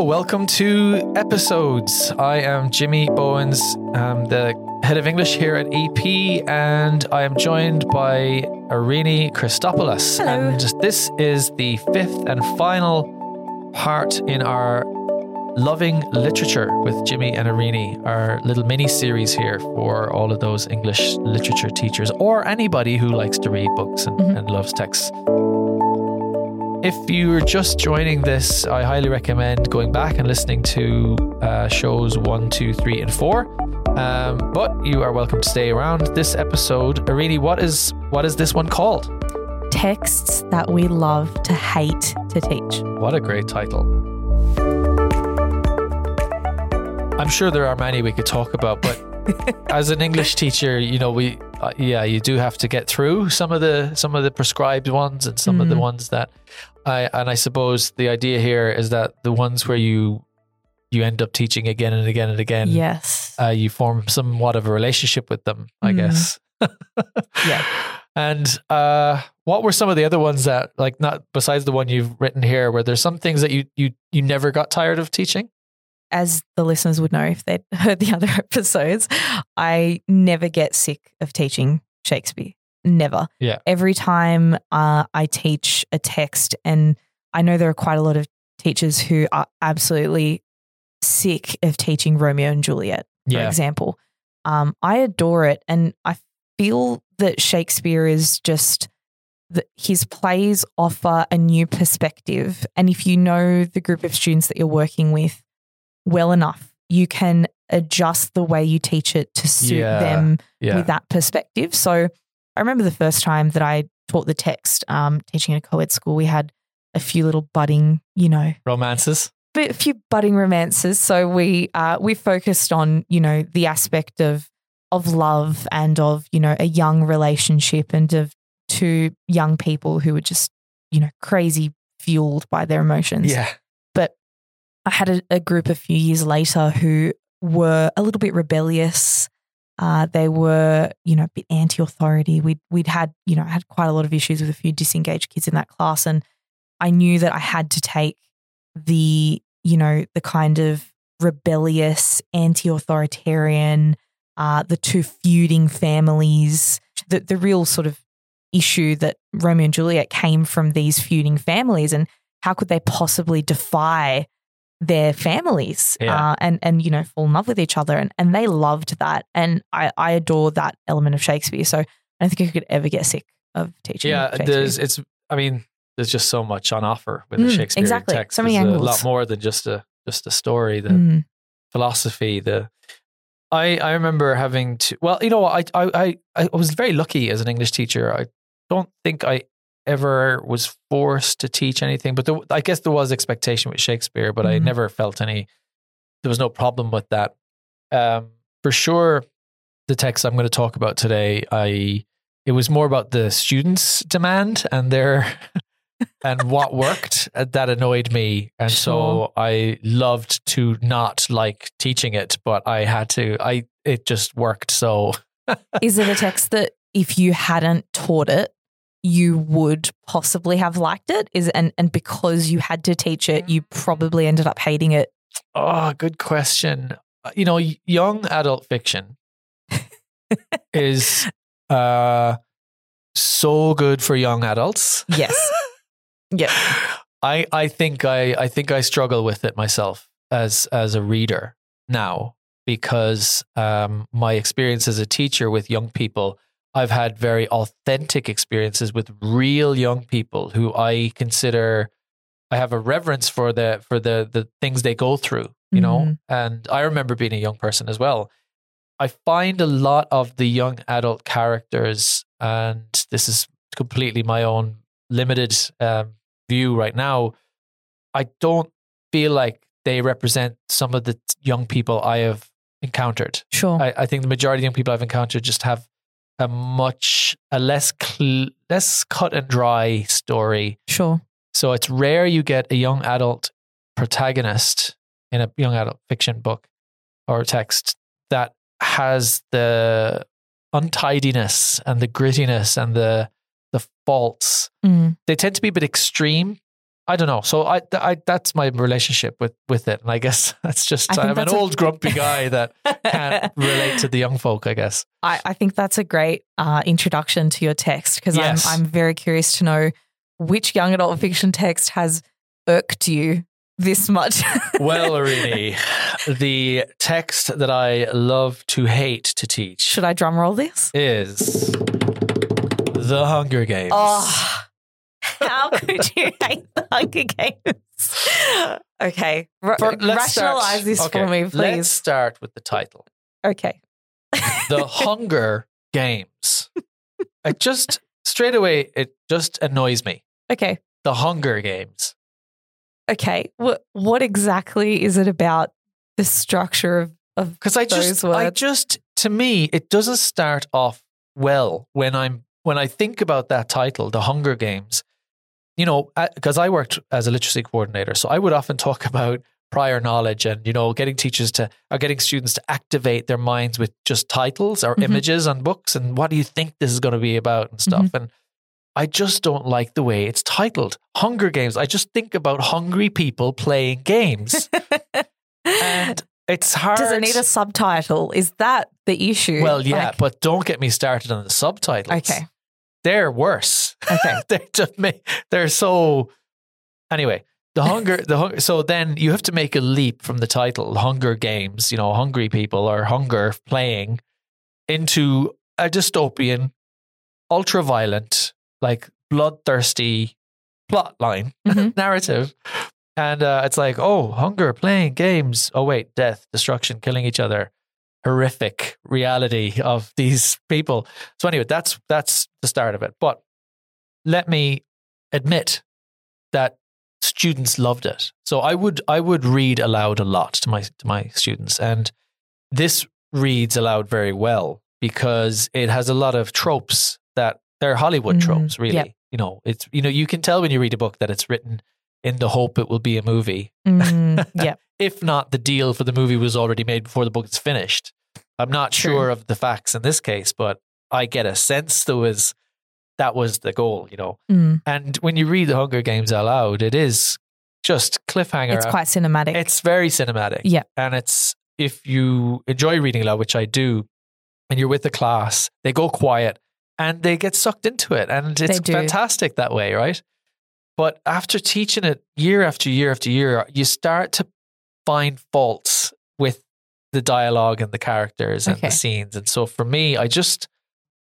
Hello, welcome to episodes. I am Jimmy Bowens, I'm the head of English here at EP, and I am joined by Irini Christopoulos. Hello. And this is the fifth and final part in our Loving Literature with Jimmy and Irini, our little mini series here for all of those English literature teachers or anybody who likes to read books and, Mhm. and loves texts. If you're just joining this, I highly recommend going back and listening to uh, shows one, two, three, and four. Um, but you are welcome to stay around this episode. Irini, what is what is this one called? Texts that we love to hate to teach. What a great title! I'm sure there are many we could talk about, but as an English teacher, you know, we uh, yeah, you do have to get through some of the some of the prescribed ones and some of the Mhm. ones that I and I suppose the idea here is that the ones where you you end up teaching again and again and again, yes. uh, you form somewhat of a relationship with them, I Mhm. guess. Yeah. And uh, what were some of the other ones that, like, not besides the one you've written here, were there some things that you you you never got tired of teaching? As the listeners would know if they'd heard the other episodes, I never get sick of teaching Shakespeare. Never. Yeah. Every time uh, I teach a text, and I know there are quite a lot of teachers who are absolutely sick of teaching Romeo and Juliet, for Yeah. example. Um, I adore it, and I feel that Shakespeare is just that his plays offer a new perspective, and if you know the group of students that you're working with well enough, you can adjust the way you teach it to suit Yeah. them Yeah. with that perspective. So I remember the first time that I taught the text, um, teaching at a co-ed school, we had a few little budding, you know, Romances. a few budding romances. So we uh, we focused on you know the aspect of of love and of you know a young relationship and of two young people who were just you know crazy fueled by their emotions. Yeah. I had a, a group a few years later who were a little bit rebellious. Uh, they were, you know, a bit anti-authority. We'd we'd had, you know, had quite a lot of issues with a few disengaged kids in that class, and I knew that I had to take the, you know, the kind of rebellious, anti-authoritarian, uh, the two feuding families, the the real sort of issue that Romeo and Juliet came from these feuding families, and how could they possibly defy their families Yeah. uh, and and you know fall in love with each other and and they loved that and I I adore that element of Shakespeare so I don't think I could ever get sick of teaching Yeah. There's, it's, I mean, there's just so much on offer with Mm, Shakespeare exactly. text. So many There's a lot more than just a, just a story. The, Mm, philosophy the i i remember having to well you know i i i I was very lucky as an english teacher i don't think i ever was forced to teach anything but there, i guess there was expectation with shakespeare but i Mhm. never felt any there was no problem with that um for sure the text i'm going to talk about today i it was more about the students demand and their and what worked uh, that annoyed me and Sure. so i loved to not like teaching it but i had to i it just worked so is it a text that if you hadn't taught it you would possibly have liked it is and and because you had to teach it you probably ended up hating it. Oh good question. Uh, you know young adult fiction is uh so good for young adults. Yes. Yeah I I think I I think I struggle with it myself as as a reader now because um, my experience as a teacher with young people, I've had very authentic experiences with real young people who I consider I have a reverence for the for the the things they go through, you know. Mhm. And I remember being a young person as well. I find a lot of the young adult characters, and this is completely my own limited um, view right now. I don't feel like they represent some of the young people I have encountered. sure I, I think the majority of young people I've encountered just have a much a less cl- less cut and dry story. sure So it's rare you get a young adult protagonist in a young adult fiction book or text that has the untidiness and the grittiness and the the faults. Mm. They tend to be a bit extreme I don't know. So I, I that's my relationship with with it, and I guess that's just, I I'm an that's a- old grumpy guy that can't relate to the young folk. I guess. I, I think that's a great uh, introduction to your text because Yes. I'm I'm very curious to know which young adult fiction text has irked you this much. Well, Irini, the text that I love to hate to teach Should I drum roll this? is The Hunger Games. Oh, how could you hate the Hunger Games? Okay, R- rationalize start- this okay, for me, please. Let's start with the title. Okay, The Hunger Games. I just straight away it just annoys me. okay, The Hunger Games. okay. What what exactly is it about the structure of of Because I Those just I just to me it doesn't start off well when I'm when I think about that title, The Hunger Games. You know, because I worked as a literacy coordinator, so I would often talk about prior knowledge and you know getting teachers to or getting students to activate their minds with just titles or Mhm. images on books and what do you think this is going to be about and stuff and I just don't like the way it's titled Hunger Games. I just think about hungry people playing games and it's hard Does it need a subtitle? Is that the issue? well, yeah, Like- but don't get me started on the subtitles. okay, They're worse. okay. they're just they're so anyway, the hunger the hunger so then you have to make a leap from the title Hunger Games, you know, hungry people or hunger playing into a dystopian, ultra violent, like bloodthirsty plot line Mhm. narrative. And uh, it's like, oh, hunger, playing games. Oh, wait, death, destruction, killing each other. Horrific reality of these people. So anyway, that's that's the start of it. But let me admit that students loved it. So I would I would read aloud a lot to my to my students, and this reads aloud very well because it has a lot of tropes that they're Hollywood Mm, tropes. Really, yep. you know, it's you know you can tell when you read a book that it's written in the hope it will be a movie. Mm, yeah, If not, the deal for the movie was already made before the book is finished. I'm not True. sure of the facts in this case, but I get a sense there was that was the goal, you know. Mm, And when you read the Hunger Games out loud, it is just cliffhanger. it's quite cinematic. It's very cinematic. Yeah. And it's if you enjoy reading aloud, which I do, and you're with the class, they go quiet and they get sucked into it. And it's fantastic that way, right? But after teaching it year after year after year, you start to find faults with the dialogue and the characters and Okay. the scenes. And so for me, I just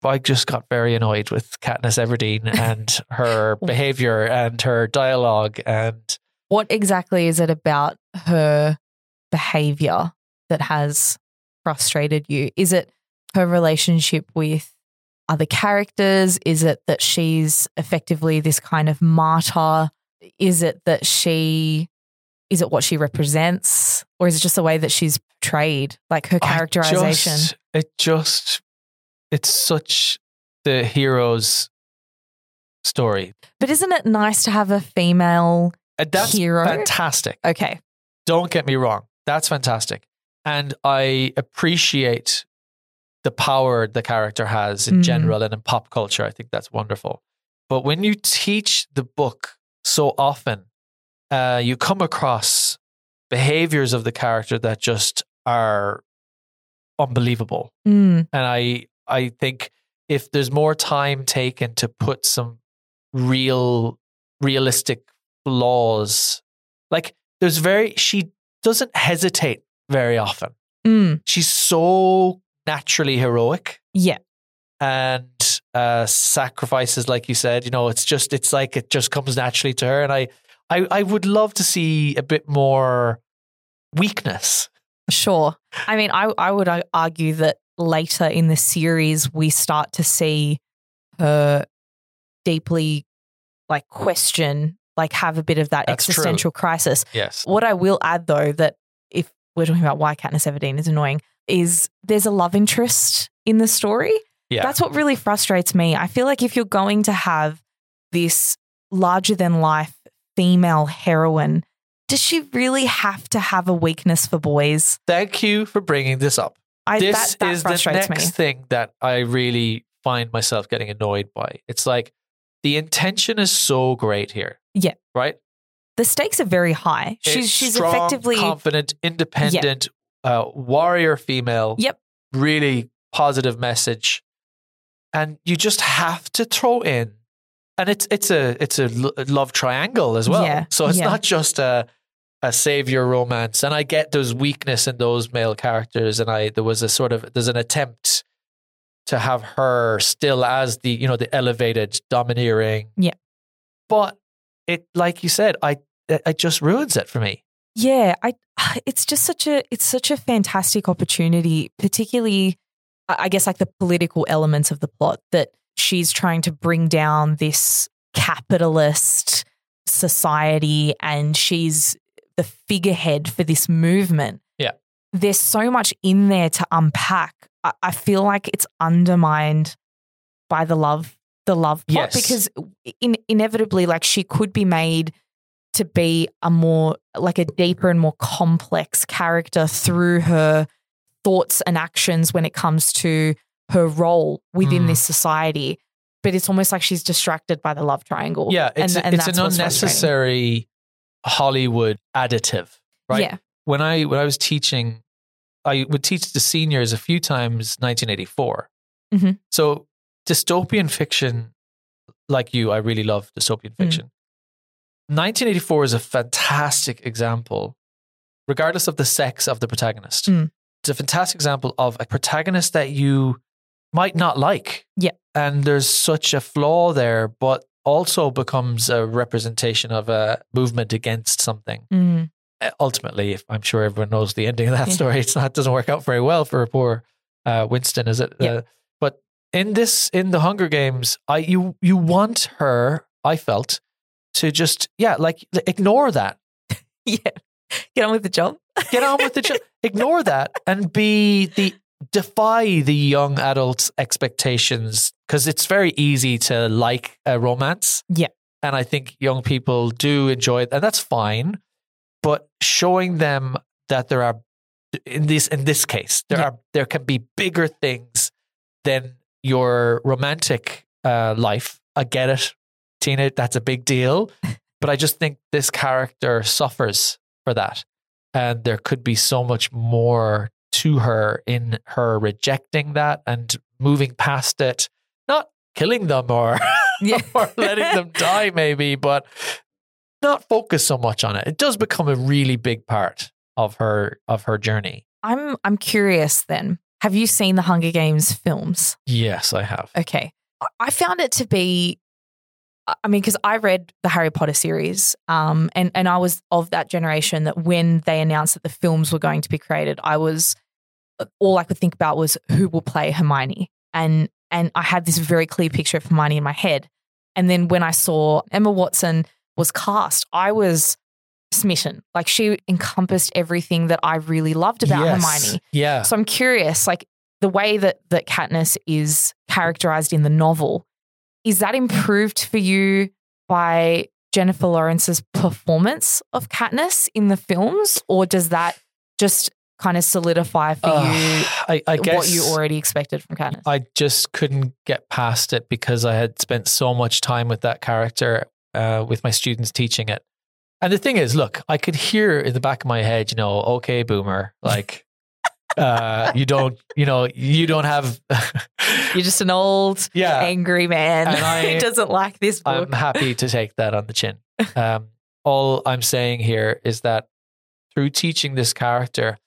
I just got very annoyed with Katniss Everdeen and her behavior and her dialogue and what exactly is it about her behavior that has frustrated you? Is it her relationship with other characters? Is it that she's effectively this kind of martyr? Is it that she is it what she represents? Or is it just the way that she's portrayed? Like her characterization? just- it just, it's such the hero's story. but isn't it nice to have a female And that's Hero? fantastic. okay. Don't get me wrong. That's fantastic. And I appreciate the power the character has in Mhm. general and in pop culture. I think that's wonderful. But when you teach the book so often, uh, you come across behaviors of the character that just are unbelievable. Mm, and I I think if there's more time taken to put some real realistic flaws like there's very she doesn't hesitate very often mm, she's so naturally heroic yeah. and uh sacrifices like you said you know it's just it's like it just comes naturally to her and I I, I would love to see a bit more weakness Sure. I mean, I, I would argue that later in the series, we start to see her deeply like question, like have a bit of that That's true. existential crisis. yes What I will add though, that if we're talking about why Katniss Everdeen is annoying, is there's a love interest in the story. yeah That's what really frustrates me. I feel like if you're going to have this larger than life female heroine, does she really have to have a weakness for boys? thank you for bringing this up I, this that, that is the next me. thing that I really find myself getting annoyed by. It's like the intention is so great here. Yeah. Right? the stakes are very high. She's It's she's strong, effectively confident, independent, uh, warrior female. Yep. Really positive message, and you just have to throw in, and it's it's a it's a love triangle as well. Yeah, So it's yeah. not just a a savior romance, and I get there's weakness in those male characters, and I there was a sort of there's an attempt to have her still as the you know the elevated domineering Yeah. but it like you said i it it just ruins it for me Yeah, I it's just such a it's such a fantastic opportunity, particularly I guess like the political elements of the plot that she's trying to bring down this capitalist society and she's the figurehead for this movement. Yeah. There's so much in there to unpack. I, I feel like it's undermined by the love the love plot Yes. because in, inevitably like she could be made to be a more like a deeper and more complex character through her thoughts and actions when it comes to her role within Mm. this society. But it's almost like she's distracted by the love triangle. Yeah it's, and, and it's an unnecessary hollywood additive right? Yeah. When i when i was teaching i would teach the seniors a few times 1984 Mhm. so dystopian fiction like you i really love dystopian Mm. Fiction 1984 is a fantastic example regardless of the sex of the protagonist Mm. it's a fantastic example of a protagonist that you might not like Yeah. and there's such a flaw there but also becomes a representation of a movement against something Mm. ultimately, if I'm sure everyone knows the ending of that Yeah. story, it's not it doesn't work out very well for poor uh, Winston, is it? Yeah. Uh, but in this, in the Hunger Games, I you you want her, I felt, to just yeah, like ignore that, yeah get on with the job get on with the job, ignore that, and be the defy the young adults' expectations because it's very easy to like a romance. Yeah. and I think young people do enjoy it, and that's fine. But showing them that there are in this in this case there Yeah. are there can be bigger things than your romantic uh, life. I get it, Tina. That's a big deal. But I just think this character suffers for that, and there could be so much more to her in her rejecting that and moving past it, not killing them or yeah or letting them die, maybe, but not focus so much on it. It does become a really big part of her of her journey. i'm i'm curious then have you seen the hunger games films Yes, I have. Okay. I found it to be I mean, because I read the Harry Potter series, um, and and I was of that generation that when they announced that the films were going to be created, I was all I could think about was who will play Hermione, and and I had this very clear picture of Hermione in my head, and then when I saw Emma Watson was cast, I was smitten. Like she encompassed everything that I really loved about Yes. Hermione. Yeah. So I'm curious, like the way that that Katniss is characterized in the novel, is that improved for you by Jennifer Lawrence's performance of Katniss in the films, or does that just kind of solidify for Ugh, you I, I what you already expected from Katniss? I just couldn't get past it because I had spent so much time with that character uh, with my students teaching it. And the thing is, look, I could hear in the back of my head, you know, okay, boomer, like uh, you don't, you know, you don't have. You're just an old, yeah, angry man I- who doesn't like this book. I'm happy to take that on the chin. Um, all I'm saying here is that through teaching this character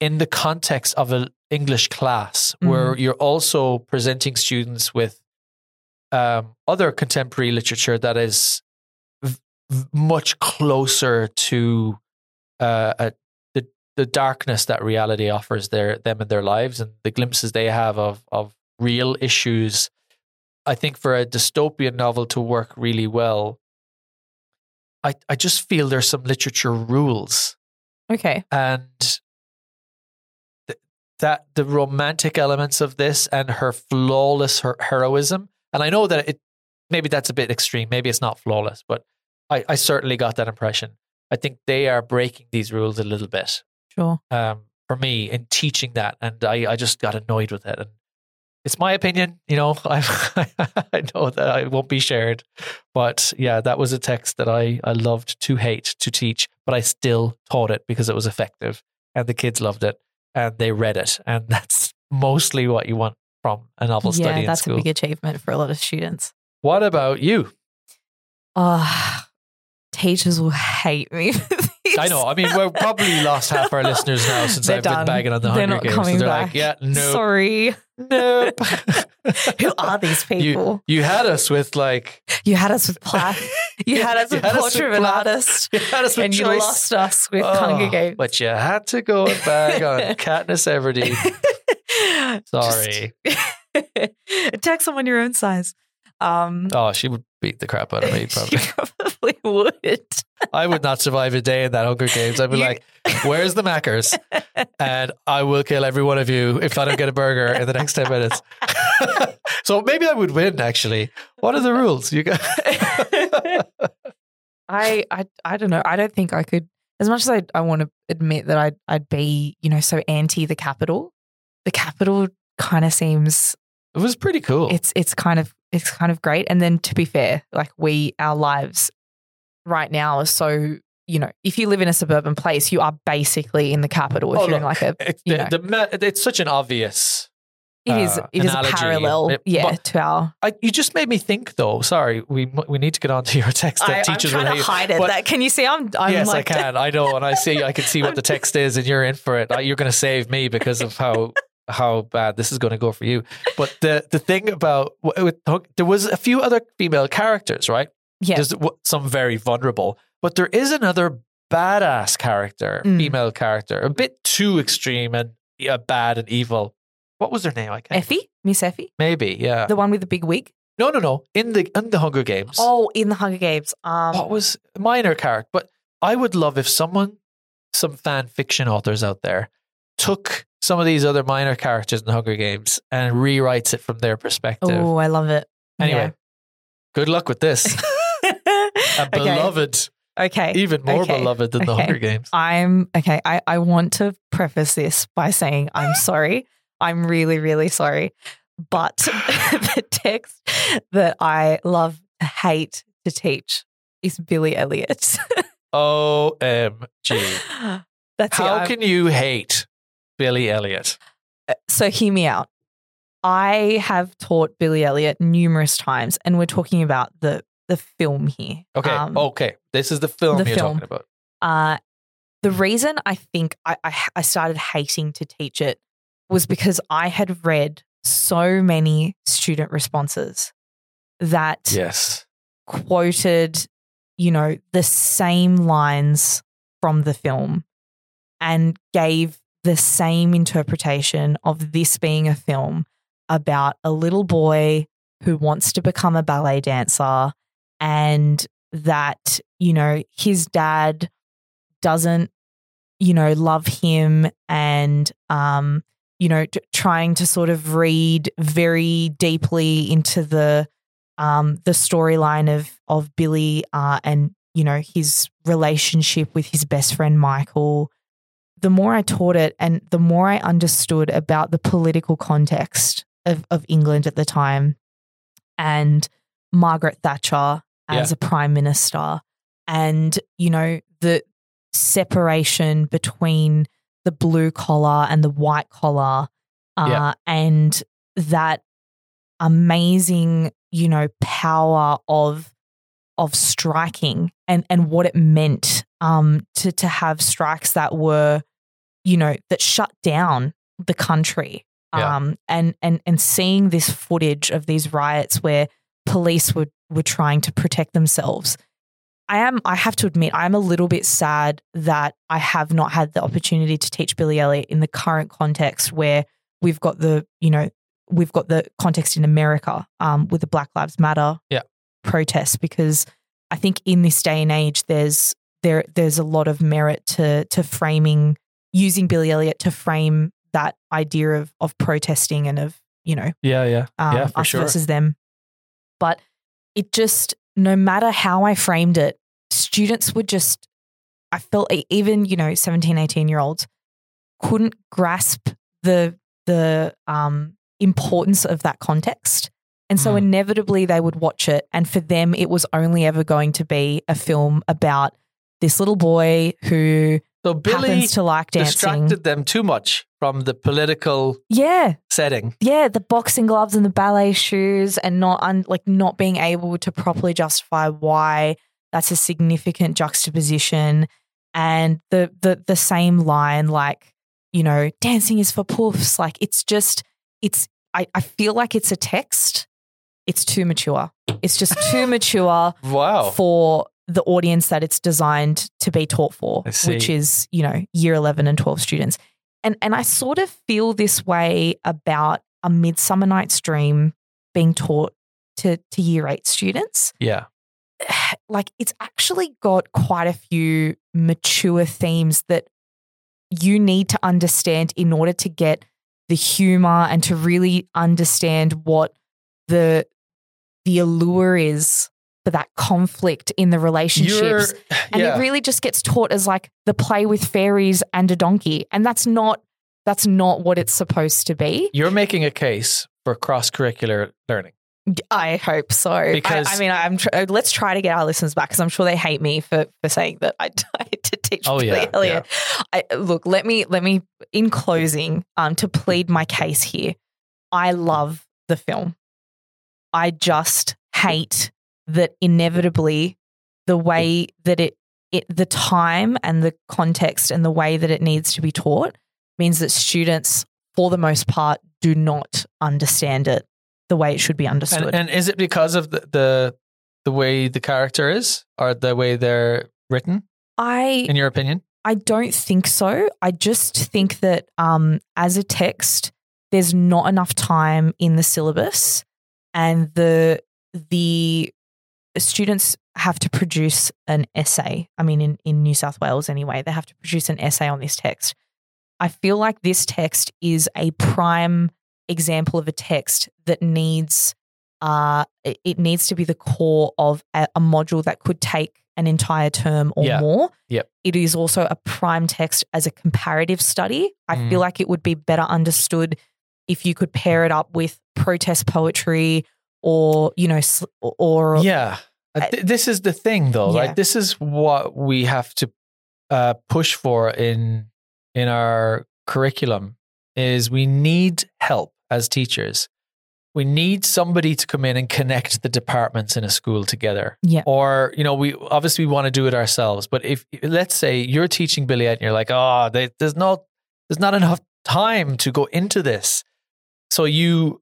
in the context of an English class, where you're also presenting students with um, other contemporary literature that is v- much closer to uh, a, the darkness that reality offers their them and their lives and the glimpses they have of of real issues. I think for a dystopian novel to work really well, I I just feel there's some literature rules okay. and th- that the romantic elements of this and her flawless her- heroism and i know that it maybe that's a bit extreme maybe it's not flawless but I, I certainly got that impression i think they are breaking these rules a little bit Sure. um, for me in teaching that and I, I just got annoyed with it and it's my opinion. You know, I, I know that I won't be shared, but yeah, that was a text that I I loved to hate to teach, but I still taught it because it was effective, and the kids loved it, and they read it, and that's mostly what you want from a novel yeah, study in that's a big achievement for a lot of students. what about you? Oh, teachers will hate me. For this. I know. I mean, we're probably lost half our listeners now since They're I've done. been bagging on the They're Hunger not Games. Coming they're back. like, yeah, no, Sorry. nope. Who are these people? You, you had us with like, You, had us with Plath. You had us You with had us Portrait with of an Plath. Artist. you had us with And you choice. lost us with Oh, Hunger Games. But you had to go and bag on Katniss Everdeen. Sorry. Attack someone your own size. Um, oh, she would beat the crap out of me, she probably. probably would. I would not survive a day in that Hunger Games. I'd be You- like, where's the Mackers? And I will kill every one of you if I don't get a burger in the next 10 minutes. so maybe I would win, actually. What are the rules? You got. I, I I don't know. I don't think I could. As much as I, I want to admit that I'd I'd be you know so anti the Capitol. The Capitol kind of seems It was pretty cool. it's it's kind of it's kind of great. And then to be fair, like we our lives right now are so you know if you live in a suburban place, you are basically in the Capitol. If Oh, you're in look, like a It's, you the, know. the, it's such an obvious. it is uh, it is a analogy. parallel It- yeah but- to our. I, you just made me think, though. Sorry, we we need to get on to your text that I, I'm trying to hide it. But- that can you see? I'm I'm yes, like I can. I know, and I see. I can see what the text is, and you're in for it. You're going to save me because of how how bad this is going to go for you. But the the thing about with, there was a few other female characters, right? yeah. There's some very vulnerable, but there is another badass character, Mm. female character, a bit too extreme and yeah, bad and evil. What was her name? I can't. Effie, Miss Effie, Maybe, yeah. the one with the big wig. no, no, no. In the in the Hunger Games. Oh, in the Hunger Games. Um, what was minor character? But I would love if someone, some fan fiction authors out there, took some of these other minor characters in the Hunger Games and rewrites it from their perspective. oh, I love it. anyway, good luck with this. A beloved, Okay. even more Okay. beloved than the Hunger Games. I'm okay. I, I want to preface this by saying I'm sorry. I'm really, really sorry. But the text that I love to hate to teach is Billy Elliot. OMG. That's it. How I'm- can you hate Billy Elliot? so hear me out. I have taught Billy Elliot numerous times, and we're talking about the the film here. Okay, Um, okay. This is the film the you're film. talking about. Uh, the reason I think I, I, I started hating to teach it was because I had read so many student responses that Yes. quoted, you know, the same lines from the film and gave the same interpretation of this being a film about a little boy who wants to become a ballet dancer and that, you know, his dad doesn't, you know, love him and, um, you know, t- trying to sort of read very deeply into the um, the storyline of of Billy uh, and you know his relationship with his best friend Michael. The more I taught it, and the more I understood about the political context of of England at the time, and Margaret Thatcher as a prime minister, and you know the separation between the blue collar and the white collar, uh, Yeah. and that amazing, you know, power of of striking and and what it meant um to to have strikes that were, you know, that shut down the country. Yeah. Um and and and seeing this footage of these riots where police were were trying to protect themselves. I am I have to admit I am a little bit sad that I have not had the opportunity to teach Billy Elliot in the current context where we've got the, you know, we've got the context in America um, with the Black Lives Matter Yeah. protests because I think in this day and age there's there there's a lot of merit to to framing using Billy Elliot to frame that idea of of protesting and of you know Yeah, yeah. um, yeah, for us sure. versus them. But it just, no matter how I framed it, students would just, I felt even, you know, 17, 18 year olds couldn't grasp the, the um, importance of that context. And so Mm. inevitably they would watch it. And for them, it was only ever going to be a film about this little boy who So Billy happens to like dancing. distracted them too much from the political Yeah. setting. Yeah. The boxing gloves and the ballet shoes and not un- like not being able to properly justify why that's a significant juxtaposition. And the the the same line, like, you know, dancing is for poofs. Like it's just it's I, I feel like it's a text. It's too mature. It's just too mature Wow. for the audience that it's designed to be taught for, which is, you know, year 11 and 12 students. And and I sort of feel this way about a Midsummer Night's Dream being taught to to year 8 students. Yeah. Like it's actually got quite a few mature themes that you need to understand in order to get the humor and to really understand what the the allure is for that conflict in the relationships. You're, and yeah. it really just gets taught as like the play with fairies and a donkey. And that's not that's not what it's supposed to be. You're making a case for cross curricular learning. I hope so. Because- I, I mean, I'm tr- uh, let's try to get our listeners back because I'm sure they hate me for for saying that I tried to teach. Oh, yeah, Elliot. I, look, let me let me in closing um to plead my case here. I love the film. I just hate that inevitably the way that it it the time and the context and the way that it needs to be taught means that students for the most part do not understand it the way it should be understood. And, and is it because of the, the the way the character is, or the way they're written? I In your opinion? I don't think so. I just think that um, as a text, there's not enough time in the syllabus, and the the students have to produce an essay. I mean, in, in New South Wales anyway, they have to produce an essay on this text. I feel like this text is a prime example of a text that needs uh, it, needs to be the core of a, a module that could take an entire term or Yeah. more. Yep. It is also a prime text as a comparative study. I Mm. feel like it would be better understood if you could pair it up with protest poetry or, you know, or Yeah. Uh, th- this is the thing, though. Yeah. Like this is what we have to uh, push for in in our curriculum. Is we need help as teachers. We need somebody to come in and connect the departments in a school together. Yeah. Or you know, we obviously we want to do it ourselves. But if let's say you're teaching Billy and you're like, oh, they, there's not there's not enough time to go into this, so you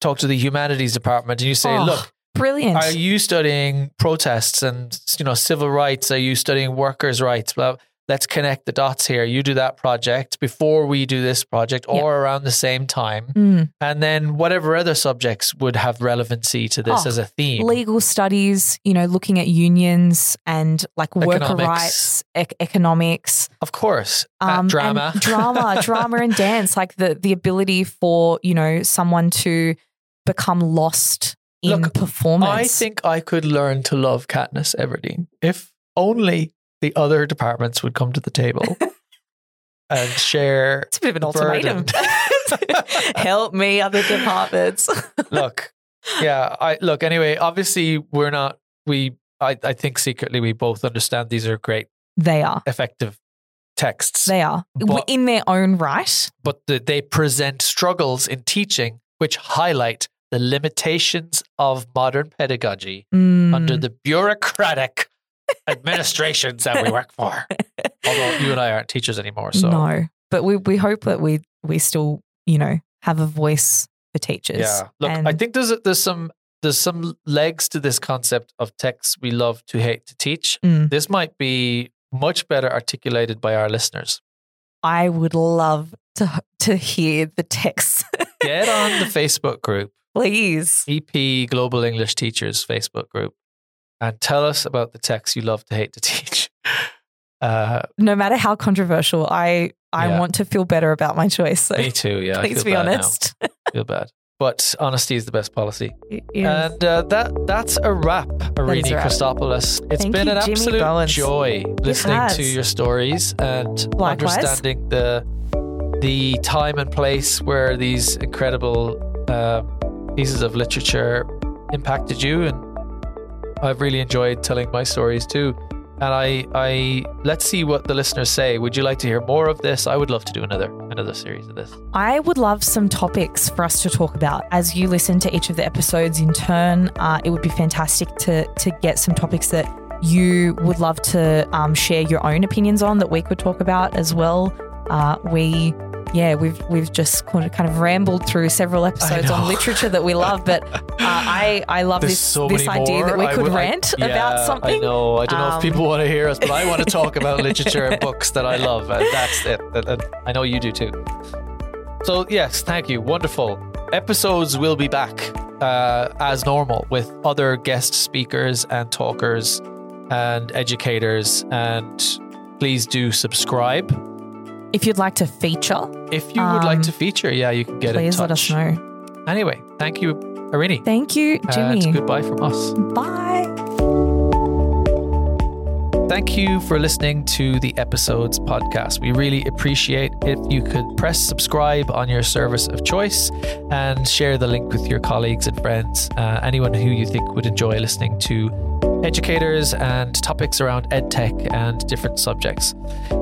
talk to the humanities department and you say, Oh, look. brilliant. Are you studying protests and you know civil rights? Are you studying workers' rights? Well, let's connect the dots here. You do that project before we do this project, or around the same time, Mm. and then whatever other subjects would have relevancy to this Oh, as a theme. legal studies, you know, looking at unions and like worker rights, ec- economics, Of course, uh, um, drama, drama, drama, and dance. Like the the ability for you know someone to become lost in Look, performance. I think I could learn to love Katniss Everdeen if only the other departments would come to the table and share. it's a bit of an ultimatum. Help me, other departments. look, yeah, I look anyway. Obviously, we're not. We, I, I think secretly we both understand these are great, they are. effective texts, They are But- in their own right. but the, they present struggles in teaching which highlight the limitations of modern pedagogy Mm. under the bureaucratic administrations that we work for. Although you and I aren't teachers anymore, so no, but we we hope that we we still you know have a voice for teachers. Yeah. Look, And- I think there's there's some there's some legs to this concept of texts we love to hate to teach. Mm. This might be much better articulated by our listeners. I would love to to hear the texts. Get on the Facebook group, please. EP Global English Teachers Facebook group, and tell us about the texts you love to hate to teach. Uh, No matter how controversial, I I Yeah. want to feel better about my choice. So me too. Yeah, please be honest. feel bad, but honesty is the best policy. And uh, that that's a wrap, Irini. Christopoulos. It's Thank been you, an Jimmy absolute Bowens. joy listening to your stories and Likewise. understanding the the time and place where these incredible uh, pieces of literature impacted you. And I've really enjoyed telling my stories too. And I, I let's see what the listeners say. Would you like to hear more of this? I would love to do another another series of this. I would love some topics for us to talk about as you listen to each of the episodes in turn. Uh, it would be fantastic to to get some topics that you would love to um, share your own opinions on that we could talk about as well. Uh, we yeah, we've we've just kind of, rambled through several episodes on literature that we love, but uh, I I love There's this so this idea more. that we could would- I- rant yeah, about something. I know. I don't know Um, if people want to hear us, but I want to talk about literature and books that I love, and that's it. And I know you do too. So yes, thank you. Wonderful. Episodes will be back uh, as normal with other guest speakers and talkers and educators. And please do subscribe If you'd like to feature, if you would like Um, to feature. Yeah, you can get in please touch. let us know. Anyway, thank you, Irini. Thank you, And Jimmy. goodbye from us. Bye. Thank you for listening to the Episodes podcast. We really appreciate if you could press subscribe on your service of choice and share the link with your colleagues and friends, uh, anyone who you think would enjoy listening to educators and topics around edtech and different subjects.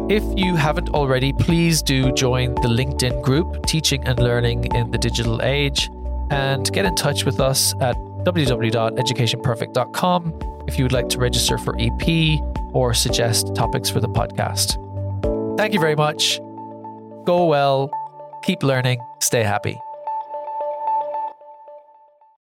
If you haven't already, please do join the LinkedIn group Teaching and Learning in the Digital Age and get in touch with us at www.educationperfect.com if you would like to register for EP or suggest topics for the podcast. Thank you very much. Go well, keep learning, stay happy.